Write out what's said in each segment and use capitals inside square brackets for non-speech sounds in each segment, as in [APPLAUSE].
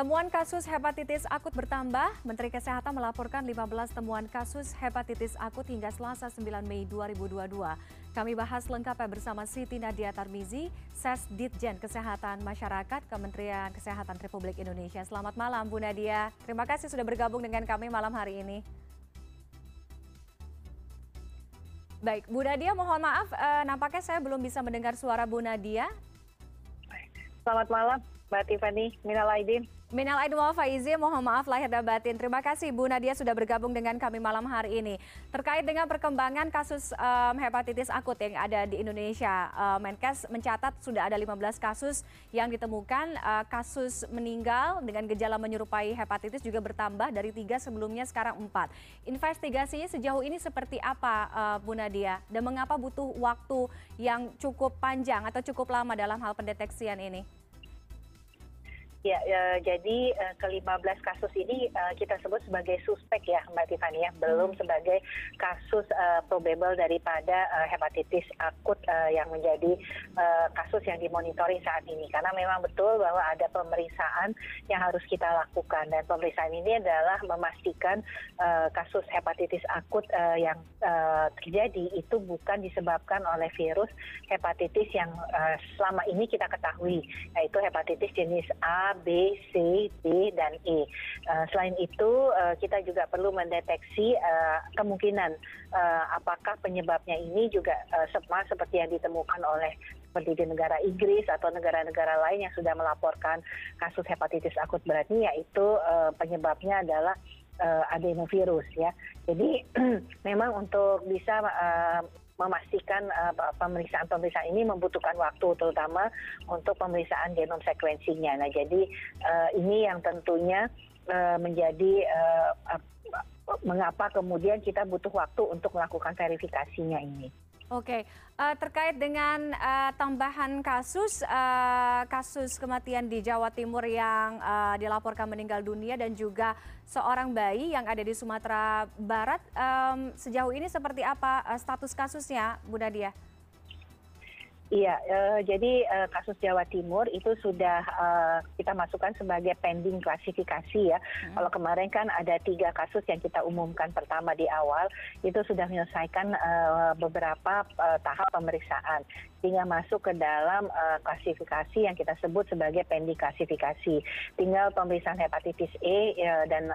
Temuan kasus hepatitis akut bertambah. Menteri Kesehatan melaporkan 15 temuan kasus hepatitis akut hingga Selasa 9 Mei 2022. Kami bahas lengkapnya bersama Siti Nadia Tarmizi, Ses Ditjen Kesehatan Masyarakat Kementerian Kesehatan Republik Indonesia. Selamat malam Bu Nadia. Terima kasih sudah bergabung dengan kami malam hari ini. Baik, Bu Nadia mohon maaf, eh, nampaknya saya belum bisa mendengar suara Bu Nadia. Selamat malam, Mbak Tiffany. Minal Aidin. Minal Aidin wal Faizin, mohon maaf lahir dan batin. Terima kasih Bu Nadia sudah bergabung dengan kami malam hari ini. Terkait dengan perkembangan kasus um, hepatitis akut yang ada di Indonesia, uh, Menkes mencatat sudah ada 15 kasus yang ditemukan. Uh, kasus meninggal dengan gejala menyerupai hepatitis juga bertambah dari tiga sebelumnya sekarang empat. Investigasinya sejauh ini seperti apa uh, Bu Nadia? Dan mengapa butuh waktu yang cukup panjang atau cukup lama dalam hal pendeteksian ini? Ya, ya jadi uh, ke-15 kasus ini uh, kita sebut sebagai suspek ya Mbak Tiffany ya, belum hmm. sebagai kasus uh, probable daripada uh, hepatitis akut uh, yang menjadi uh, kasus yang dimonitoring saat ini. Karena memang betul bahwa ada pemeriksaan yang harus kita lakukan dan pemeriksaan ini adalah memastikan uh, kasus hepatitis akut uh, yang terjadi itu bukan disebabkan oleh virus hepatitis yang uh, selama ini kita ketahui, yaitu hepatitis jenis A B, C, D, dan E. Uh, selain itu, uh, kita juga perlu mendeteksi uh, kemungkinan uh, apakah penyebabnya ini juga uh, sama seperti yang ditemukan oleh seperti di negara Inggris atau negara-negara lain yang sudah melaporkan kasus hepatitis akut berat ini, yaitu uh, penyebabnya adalah uh, adenovirus ya. Jadi [CLEARS THROAT] memang untuk bisa uh, memastikan uh, pemeriksaan pemeriksaan ini membutuhkan waktu terutama untuk pemeriksaan genom sequencingnya. Nah, jadi uh, ini yang tentunya uh, menjadi uh, mengapa kemudian kita butuh waktu untuk melakukan verifikasinya ini. Oke, uh, terkait dengan uh, tambahan kasus uh, kasus kematian di Jawa Timur yang dilaporkan meninggal dunia dan juga seorang bayi yang ada di Sumatera Barat, sejauh ini seperti apa status kasusnya, Bu Nadia? Iya eh, jadi eh, kasus jawa timur itu sudah eh, kita masukkan sebagai pending klasifikasi ya. Hmm. kalau kemarin kan ada tiga kasus yang kita umumkan pertama di awal itu sudah menyelesaikan beberapa tahap pemeriksaan. Sehingga masuk ke dalam klasifikasi yang kita sebut sebagai pending klasifikasi. Tinggal pemeriksaan hepatitis E dan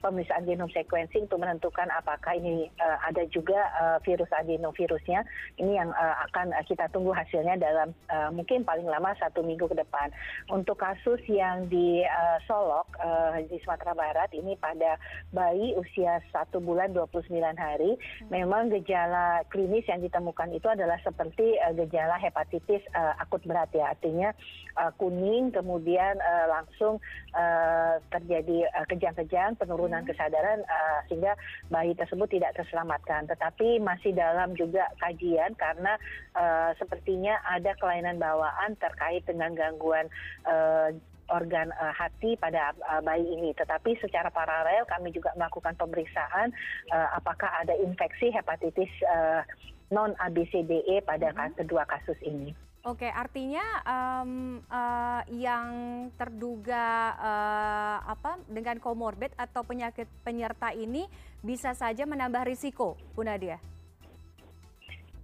pemeriksaan genom sequencing untuk menentukan apakah ini ada juga virus adenovirusnya ini yang akan kita tunggu hasilnya dalam uh, mungkin paling lama satu minggu ke depan. Untuk kasus yang di uh, Solok uh, di Sumatera Barat ini pada bayi usia satu bulan 29 hari, hmm. memang gejala klinis yang ditemukan itu adalah seperti uh, gejala hepatitis uh, akut berat ya, artinya uh, kuning kemudian uh, langsung uh, terjadi uh, kejang-kejang penurunan hmm. kesadaran uh, sehingga bayi tersebut tidak terselamatkan. Tetapi masih dalam juga kajian karena uh, seperti sepertinya ada kelainan bawaan terkait dengan gangguan uh, organ uh, hati pada uh, bayi ini. Tetapi secara paralel kami juga melakukan pemeriksaan uh, apakah ada infeksi hepatitis uh, non ABCDE pada mm -hmm. kedua kasus ini. Oke, artinya uh, yang terduga apa dengan komorbid atau penyakit penyerta ini bisa saja menambah risiko, Bu Nadia?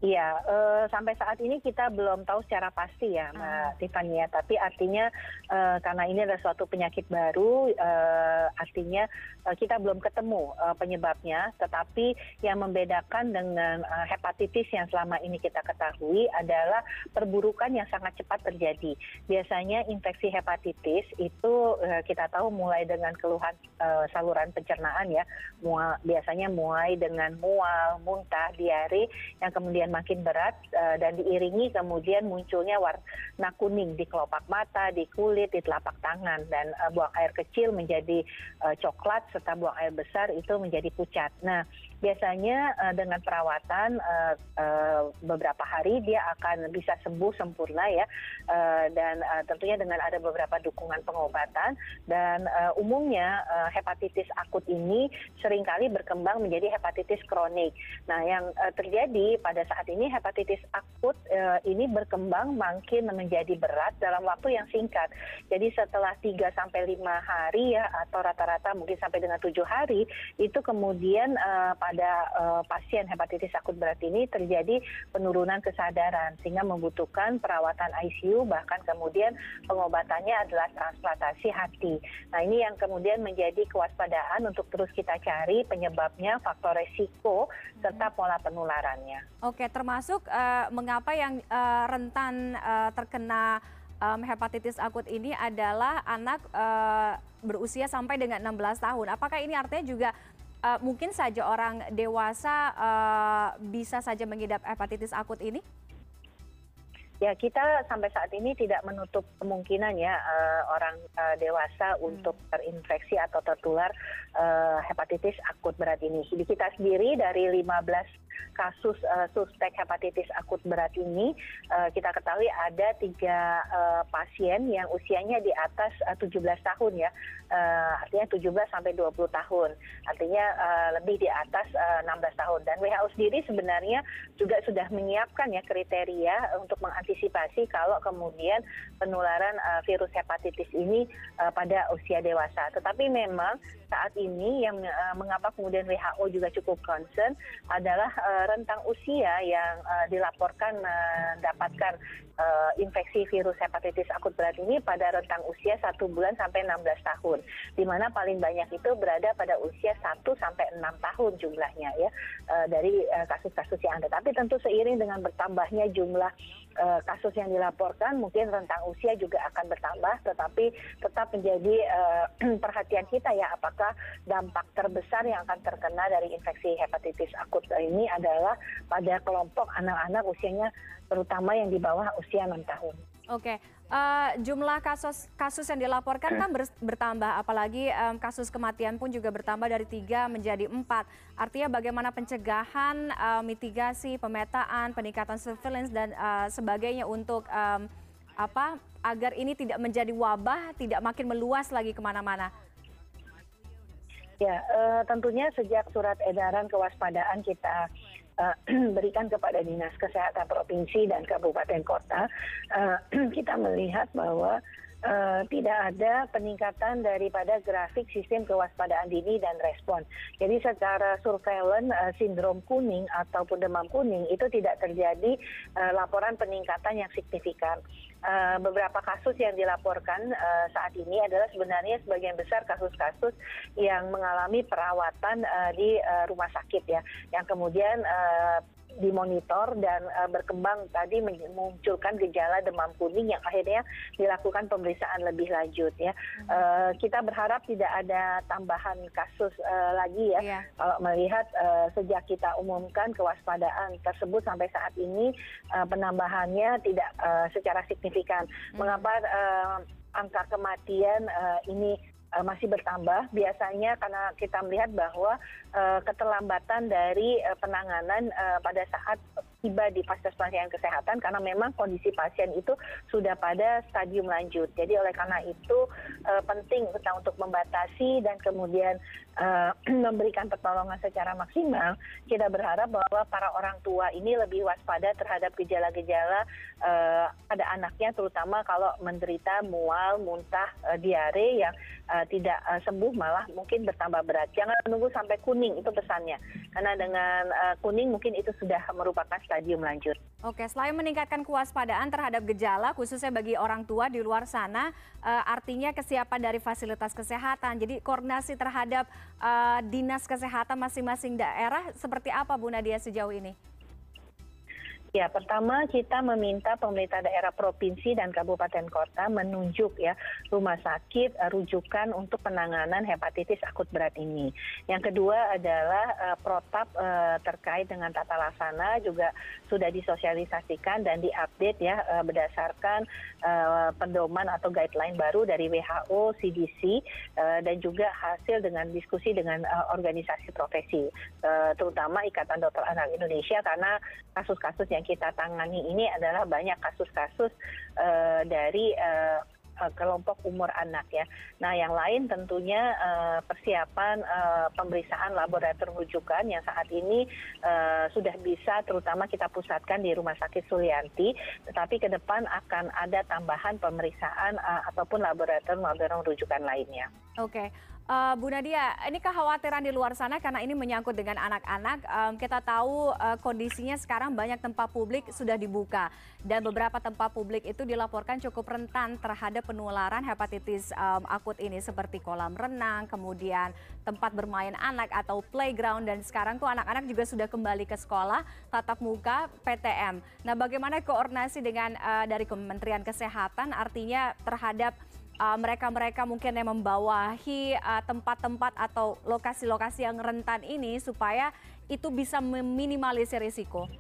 Iya eh, sampai saat ini kita belum tahu secara pasti ya mbak ah. tiffany ya. Tapi artinya eh, karena ini adalah suatu penyakit baru eh, artinya kita belum ketemu penyebabnya. Tetapi yang membedakan dengan hepatitis yang selama ini kita ketahui adalah perburukan yang sangat cepat terjadi. Biasanya infeksi hepatitis itu kita tahu mulai dengan keluhan saluran pencernaan ya. Biasanya mulai dengan mual muntah diare yang kemudian makin berat eh, dan diiringi kemudian munculnya warna kuning di kelopak mata, di kulit, di telapak tangan dan uh, buang air kecil menjadi uh, coklat serta buang air besar itu menjadi pucat. Nah, biasanya dengan perawatan beberapa hari dia akan bisa sembuh sempurna ya dan tentunya dengan ada beberapa dukungan pengobatan dan umumnya hepatitis akut ini sering kali berkembang menjadi hepatitis kronik. Nah, yang terjadi pada saat ini hepatitis akut ini berkembang makin menjadi berat dalam waktu yang singkat. Jadi setelah 3 sampai 5 hari ya atau rata-rata mungkin sampai dengan tujuh hari itu kemudian pada pada uh, pasien hepatitis akut berat ini terjadi penurunan kesadaran sehingga membutuhkan perawatan ICU bahkan kemudian pengobatannya adalah transplantasi hati. Nah ini yang kemudian menjadi kewaspadaan untuk terus kita cari penyebabnya, faktor resiko serta pola penularannya. Oke, termasuk uh, mengapa yang uh, rentan uh, terkena um, hepatitis akut ini adalah anak uh, berusia sampai dengan 16 tahun. Apakah ini artinya juga uh, mungkin saja orang dewasa uh, bisa saja mengidap hepatitis akut ini? Ya, kita sampai saat ini tidak menutup kemungkinan ya uh, orang uh, dewasa hmm. untuk terinfeksi atau tertular uh, hepatitis akut berat ini. Di kita sendiri dari 15 kasus uh, suspek hepatitis akut berat ini uh, kita ketahui ada tiga uh, pasien yang usianya di atas uh, 17 tahun ya. Artinya 17 sampai 20 tahun. Artinya lebih di atas uh, 16 tahun. Dan WHO sendiri sebenarnya juga sudah menyiapkan ya kriteria untuk mengantisipasi kalau kemudian penularan virus hepatitis ini pada usia dewasa. Tetapi memang saat ini yang mengapa kemudian WHO juga cukup concern adalah rentang usia yang uh, dilaporkan mendapatkan uh, infeksi virus hepatitis akut berat ini pada rentang usia satu bulan sampai 16 tahun, di mana paling banyak itu berada pada usia 1 sampai 6 tahun jumlahnya ya dari kasus-kasus yang ada. Tapi tentu seiring dengan bertambahnya jumlah uh, kasus yang dilaporkan, mungkin rentang usia juga akan bertambah, tetapi tetap menjadi uh, [CLEARS THROAT] perhatian kita ya apakah dampak terbesar yang akan terkena dari infeksi hepatitis akut ini adalah pada kelompok anak-anak usianya terutama yang di bawah usia enam tahun. Oke, uh, jumlah kasus kasus yang dilaporkan kan ber, bertambah, apalagi um, kasus kematian pun juga bertambah dari tiga menjadi empat. Artinya bagaimana pencegahan, uh, mitigasi, pemetaan, peningkatan surveillance dan uh, sebagainya untuk um, apa agar ini tidak menjadi wabah, tidak makin meluas lagi ke mana-mana. Ya, uh, tentunya sejak surat edaran kewaspadaan kita uh, [CLEARS THROAT] berikan kepada dinas kesehatan provinsi dan kabupaten kota, uh, [CLEARS THROAT] kita melihat bahwa tidak ada peningkatan daripada grafik sistem kewaspadaan dini dan respon. Jadi secara surveillance uh, sindrom kuning ataupun demam kuning itu tidak terjadi uh, laporan peningkatan yang signifikan. Beberapa kasus yang dilaporkan saat ini adalah sebenarnya sebagian besar kasus-kasus yang mengalami perawatan di rumah sakit ya, yang kemudian dimonitor dan uh, berkembang tadi memunculkan gejala demam kuning yang akhirnya dilakukan pemeriksaan lebih lanjut ya. Hmm. Uh, kita berharap tidak ada tambahan kasus uh, lagi ya. Yeah. Kalau melihat uh, sejak kita umumkan kewaspadaan tersebut sampai saat ini uh, penambahannya tidak uh, secara signifikan. Hmm. Mengapa uh, angka kematian uh, ini masih bertambah biasanya karena kita melihat bahwa keterlambatan dari penanganan pada saat tiba di fasilitas pelayanan kesehatan karena memang kondisi pasien itu sudah pada stadium lanjut. Jadi oleh karena itu penting kita untuk membatasi dan kemudian [CLEARS THROAT] memberikan pertolongan secara maksimal. Kita berharap bahwa para orang tua ini lebih waspada terhadap gejala-gejala pada anaknya terutama kalau menderita mual, muntah, diare yang tidak uh, sembuh malah mungkin bertambah berat. Jangan menunggu sampai kuning itu pesannya. Karena dengan uh, kuning mungkin itu sudah merupakan stadium lanjut. Oke, selain meningkatkan kewaspadaan terhadap gejala, khususnya bagi orang tua di luar sana, uh, artinya kesiapan dari fasilitas kesehatan. Jadi koordinasi terhadap uh, dinas kesehatan masing-masing daerah seperti apa Bu Nadia sejauh ini? Ya pertama kita meminta pemerintah daerah provinsi dan kabupaten kota menunjuk ya rumah sakit eh, rujukan untuk penanganan hepatitis akut berat ini. Yang kedua adalah uh, protap uh, terkait dengan tata laksana juga sudah disosialisasikan dan diupdate ya uh, berdasarkan uh, pedoman atau guideline baru dari WHO, CDC uh, dan juga hasil dengan diskusi dengan uh, organisasi profesi uh, terutama Ikatan Dokter Anak Indonesia karena kasus-kasus yang kita tangani ini adalah banyak kasus kasus eh, dari eh, kelompok umur anak ya. Nah yang lain tentunya persiapan pemeriksaan laboratorium rujukan yang saat ini sudah bisa terutama kita pusatkan di Rumah Sakit Sulianti, tetapi ke depan akan ada tambahan pemeriksaan ataupun laboratorium laboratorium rujukan lainnya. Oke. Okay. Uh, Bu Nadia, ini kekhawatiran di luar sana karena ini menyangkut dengan anak-anak. Um, kita tahu uh, kondisinya sekarang banyak tempat publik sudah dibuka dan beberapa tempat publik itu dilaporkan cukup rentan terhadap penularan hepatitis um, akut ini seperti kolam renang, kemudian tempat bermain anak atau playground dan sekarang tuh anak-anak juga sudah kembali ke sekolah tatap muka PTM. Nah, bagaimana koordinasi dengan uh, dari Kementerian Kesehatan artinya terhadap mereka mereka mungkin yang membawahi uh, tempat-tempat atau lokasi-lokasi yang rentan ini supaya itu bisa meminimalisir risiko?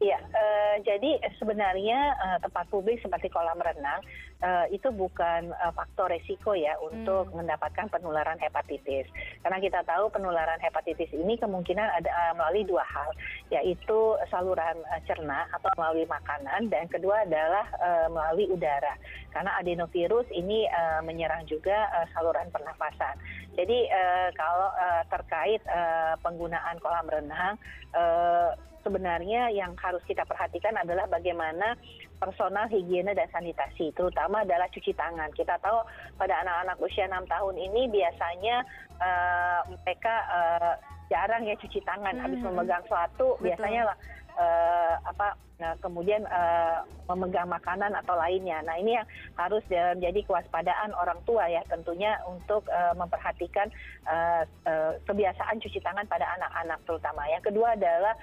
Ya, uh, jadi sebenarnya uh, tempat publik seperti kolam renang uh, itu bukan uh, faktor resiko ya untuk hmm. mendapatkan penularan hepatitis. Karena kita tahu penularan hepatitis ini kemungkinan ada uh, melalui dua hal, yaitu saluran uh, cerna atau melalui makanan dan kedua adalah uh, melalui udara. Karena adenovirus ini uh, menyerang juga uh, saluran pernafasan. Jadi uh, kalau uh, terkait uh, penggunaan kolam renang uh, sebenarnya yang harus kita perhatikan adalah bagaimana personal higiene dan sanitasi, terutama adalah cuci tangan. Kita tahu pada anak-anak usia enam tahun ini biasanya uh, mereka uh, jarang ya cuci tangan, hmm. habis memegang suatu Betul. biasanya uh, apa nah, kemudian uh, memegang makanan atau lainnya. Nah ini yang harus menjadi kewaspadaan orang tua ya tentunya untuk uh, memperhatikan kebiasaan cuci tangan pada anak-anak terutama. Yang kedua adalah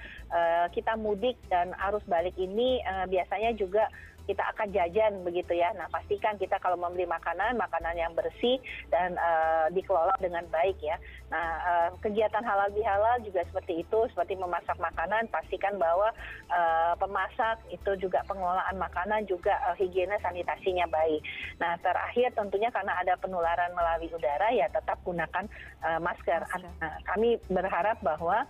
kita mudik dan arus balik ini biasanya juga kita akan jajan begitu ya. Nah pastikan kita kalau membeli makanan, makanan yang bersih dan uh, dikelola dengan baik ya. Nah uh, kegiatan halal bihalal juga seperti itu, seperti memasak makanan, pastikan bahwa uh, pemasak itu juga pengelolaan makanan juga uh, higiene sanitasinya baik. Nah terakhir tentunya karena ada penularan melalui udara ya tetap gunakan uh, masker. masker. Nah, kami berharap bahwa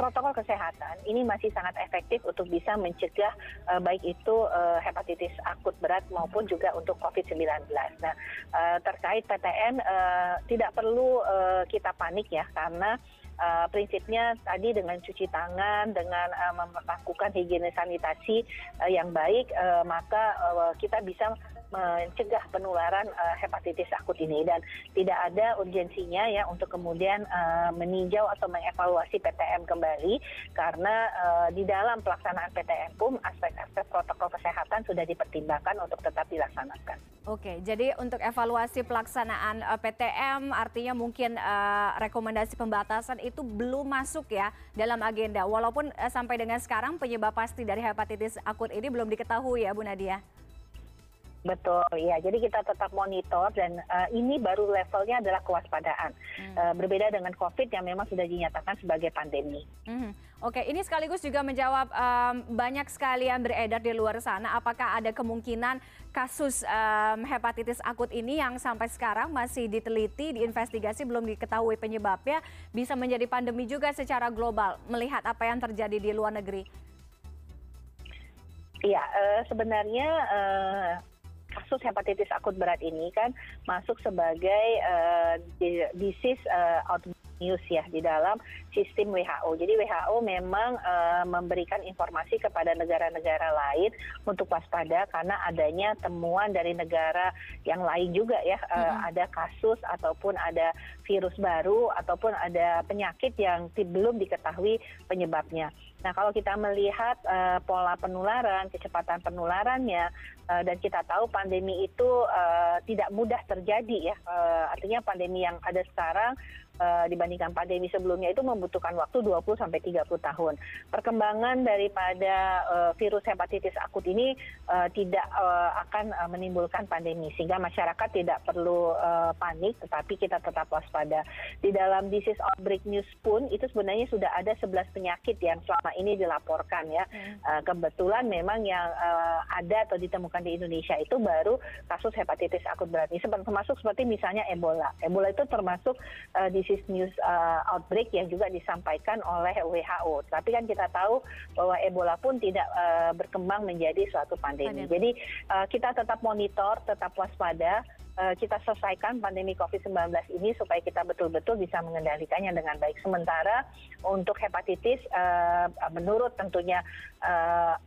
protokol kesehatan ini masih sangat efektif untuk bisa mencegah uh, baik itu uh, hepatitis akut berat maupun juga untuk COVID-19. Nah, terkait PTM tidak perlu kita panik ya karena uh, prinsipnya tadi dengan cuci tangan, dengan uh, melakukan higiene sanitasi uh, yang baik, uh, maka uh, kita bisa mencegah penularan uh, hepatitis akut ini dan tidak ada urgensinya ya untuk kemudian uh, meninjau atau mengevaluasi PTM kembali karena uh, di dalam pelaksanaan PTM pun aspek-aspek protokol kesehatan sudah dipertimbangkan untuk tetap dilaksanakan. Oke, jadi untuk evaluasi pelaksanaan uh, PTM artinya mungkin uh, rekomendasi pembatasan itu belum masuk ya dalam agenda walaupun uh, sampai dengan sekarang penyebab pasti dari hepatitis akut ini belum diketahui ya Bu Nadia. Betul, ya. Jadi kita tetap monitor dan uh, ini baru levelnya adalah kewaspadaan. Hmm. Uh, berbeda dengan COVID yang memang sudah dinyatakan sebagai pandemi. Hmm. Oke, ini sekaligus juga menjawab um, banyak sekali yang beredar di luar sana. Apakah ada kemungkinan kasus um, hepatitis akut ini yang sampai sekarang masih diteliti, diinvestigasi, belum diketahui penyebabnya, bisa menjadi pandemi juga secara global? Melihat apa yang terjadi di luar negeri. Iya, uh, sebenarnya uh, kasus hepatitis akut berat ini kan masuk sebagai uh, disease uh, outbreak news ya di dalam sistem WHO. Jadi WHO memang uh, memberikan informasi kepada negara-negara lain untuk waspada karena adanya temuan dari negara yang lain juga ya uh, mm -hmm. ada kasus ataupun ada virus baru ataupun ada penyakit yang belum diketahui penyebabnya. Nah, kalau kita melihat uh, pola penularan, kecepatan penularannya, uh, dan kita tahu pandemi itu uh, tidak mudah terjadi ya. Artinya pandemi yang ada sekarang dibandingkan pandemi sebelumnya itu membutuhkan waktu 20 sampai 30 tahun. Perkembangan daripada uh, virus hepatitis akut ini uh, tidak uh, akan uh, menimbulkan pandemi sehingga masyarakat tidak perlu uh, panik tetapi kita tetap waspada. Di dalam disease outbreak news pun itu sebenarnya sudah ada 11 penyakit yang selama ini dilaporkan ya. Hmm. Uh, kebetulan memang yang uh, ada atau ditemukan di Indonesia itu baru kasus hepatitis akut berat ini termasuk seperti misalnya Ebola. Ebola itu termasuk uh, disease news uh, outbreak yang juga disampaikan oleh WHO. Tapi kan kita tahu bahwa Ebola pun tidak uh, berkembang menjadi suatu pandemi. Jadi uh, kita tetap monitor, tetap waspada kita selesaikan pandemi COVID-19 ini supaya kita betul-betul bisa mengendalikannya dengan baik. Sementara untuk hepatitis, menurut tentunya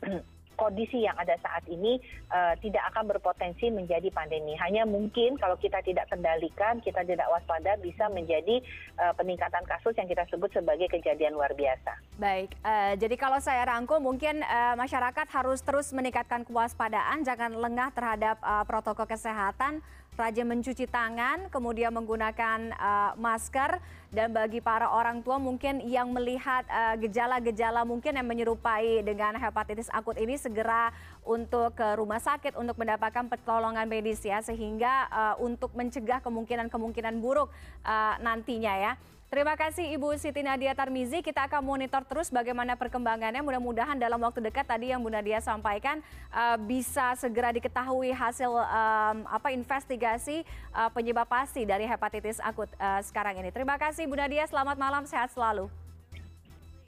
[CLEARS THROAT] kondisi yang ada saat ini uh, tidak akan berpotensi menjadi pandemi. Hanya mungkin kalau kita tidak kendalikan, kita tidak waspada bisa menjadi uh, peningkatan kasus yang kita sebut sebagai kejadian luar biasa. Baik, uh, jadi kalau saya rangkum mungkin uh, masyarakat harus terus meningkatkan kewaspadaan, jangan lengah terhadap uh, protokol kesehatan rajin mencuci tangan, kemudian menggunakan uh, masker, dan bagi para orang tua mungkin yang melihat gejala-gejala uh, mungkin yang menyerupai dengan hepatitis akut ini segera untuk ke rumah sakit untuk mendapatkan pertolongan medis ya, sehingga uh, untuk mencegah kemungkinan-kemungkinan buruk uh, nantinya ya. Terima kasih Ibu Siti Nadia Tarmizi. Kita akan monitor terus bagaimana perkembangannya. Mudah-mudahan dalam waktu dekat tadi yang Bu Nadia sampaikan uh, bisa segera diketahui hasil um, apa investigasi uh, penyebab pasti dari hepatitis akut uh, sekarang ini. Terima kasih Bu Nadia. Selamat malam, sehat selalu.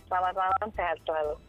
Selamat malam, sehat selalu.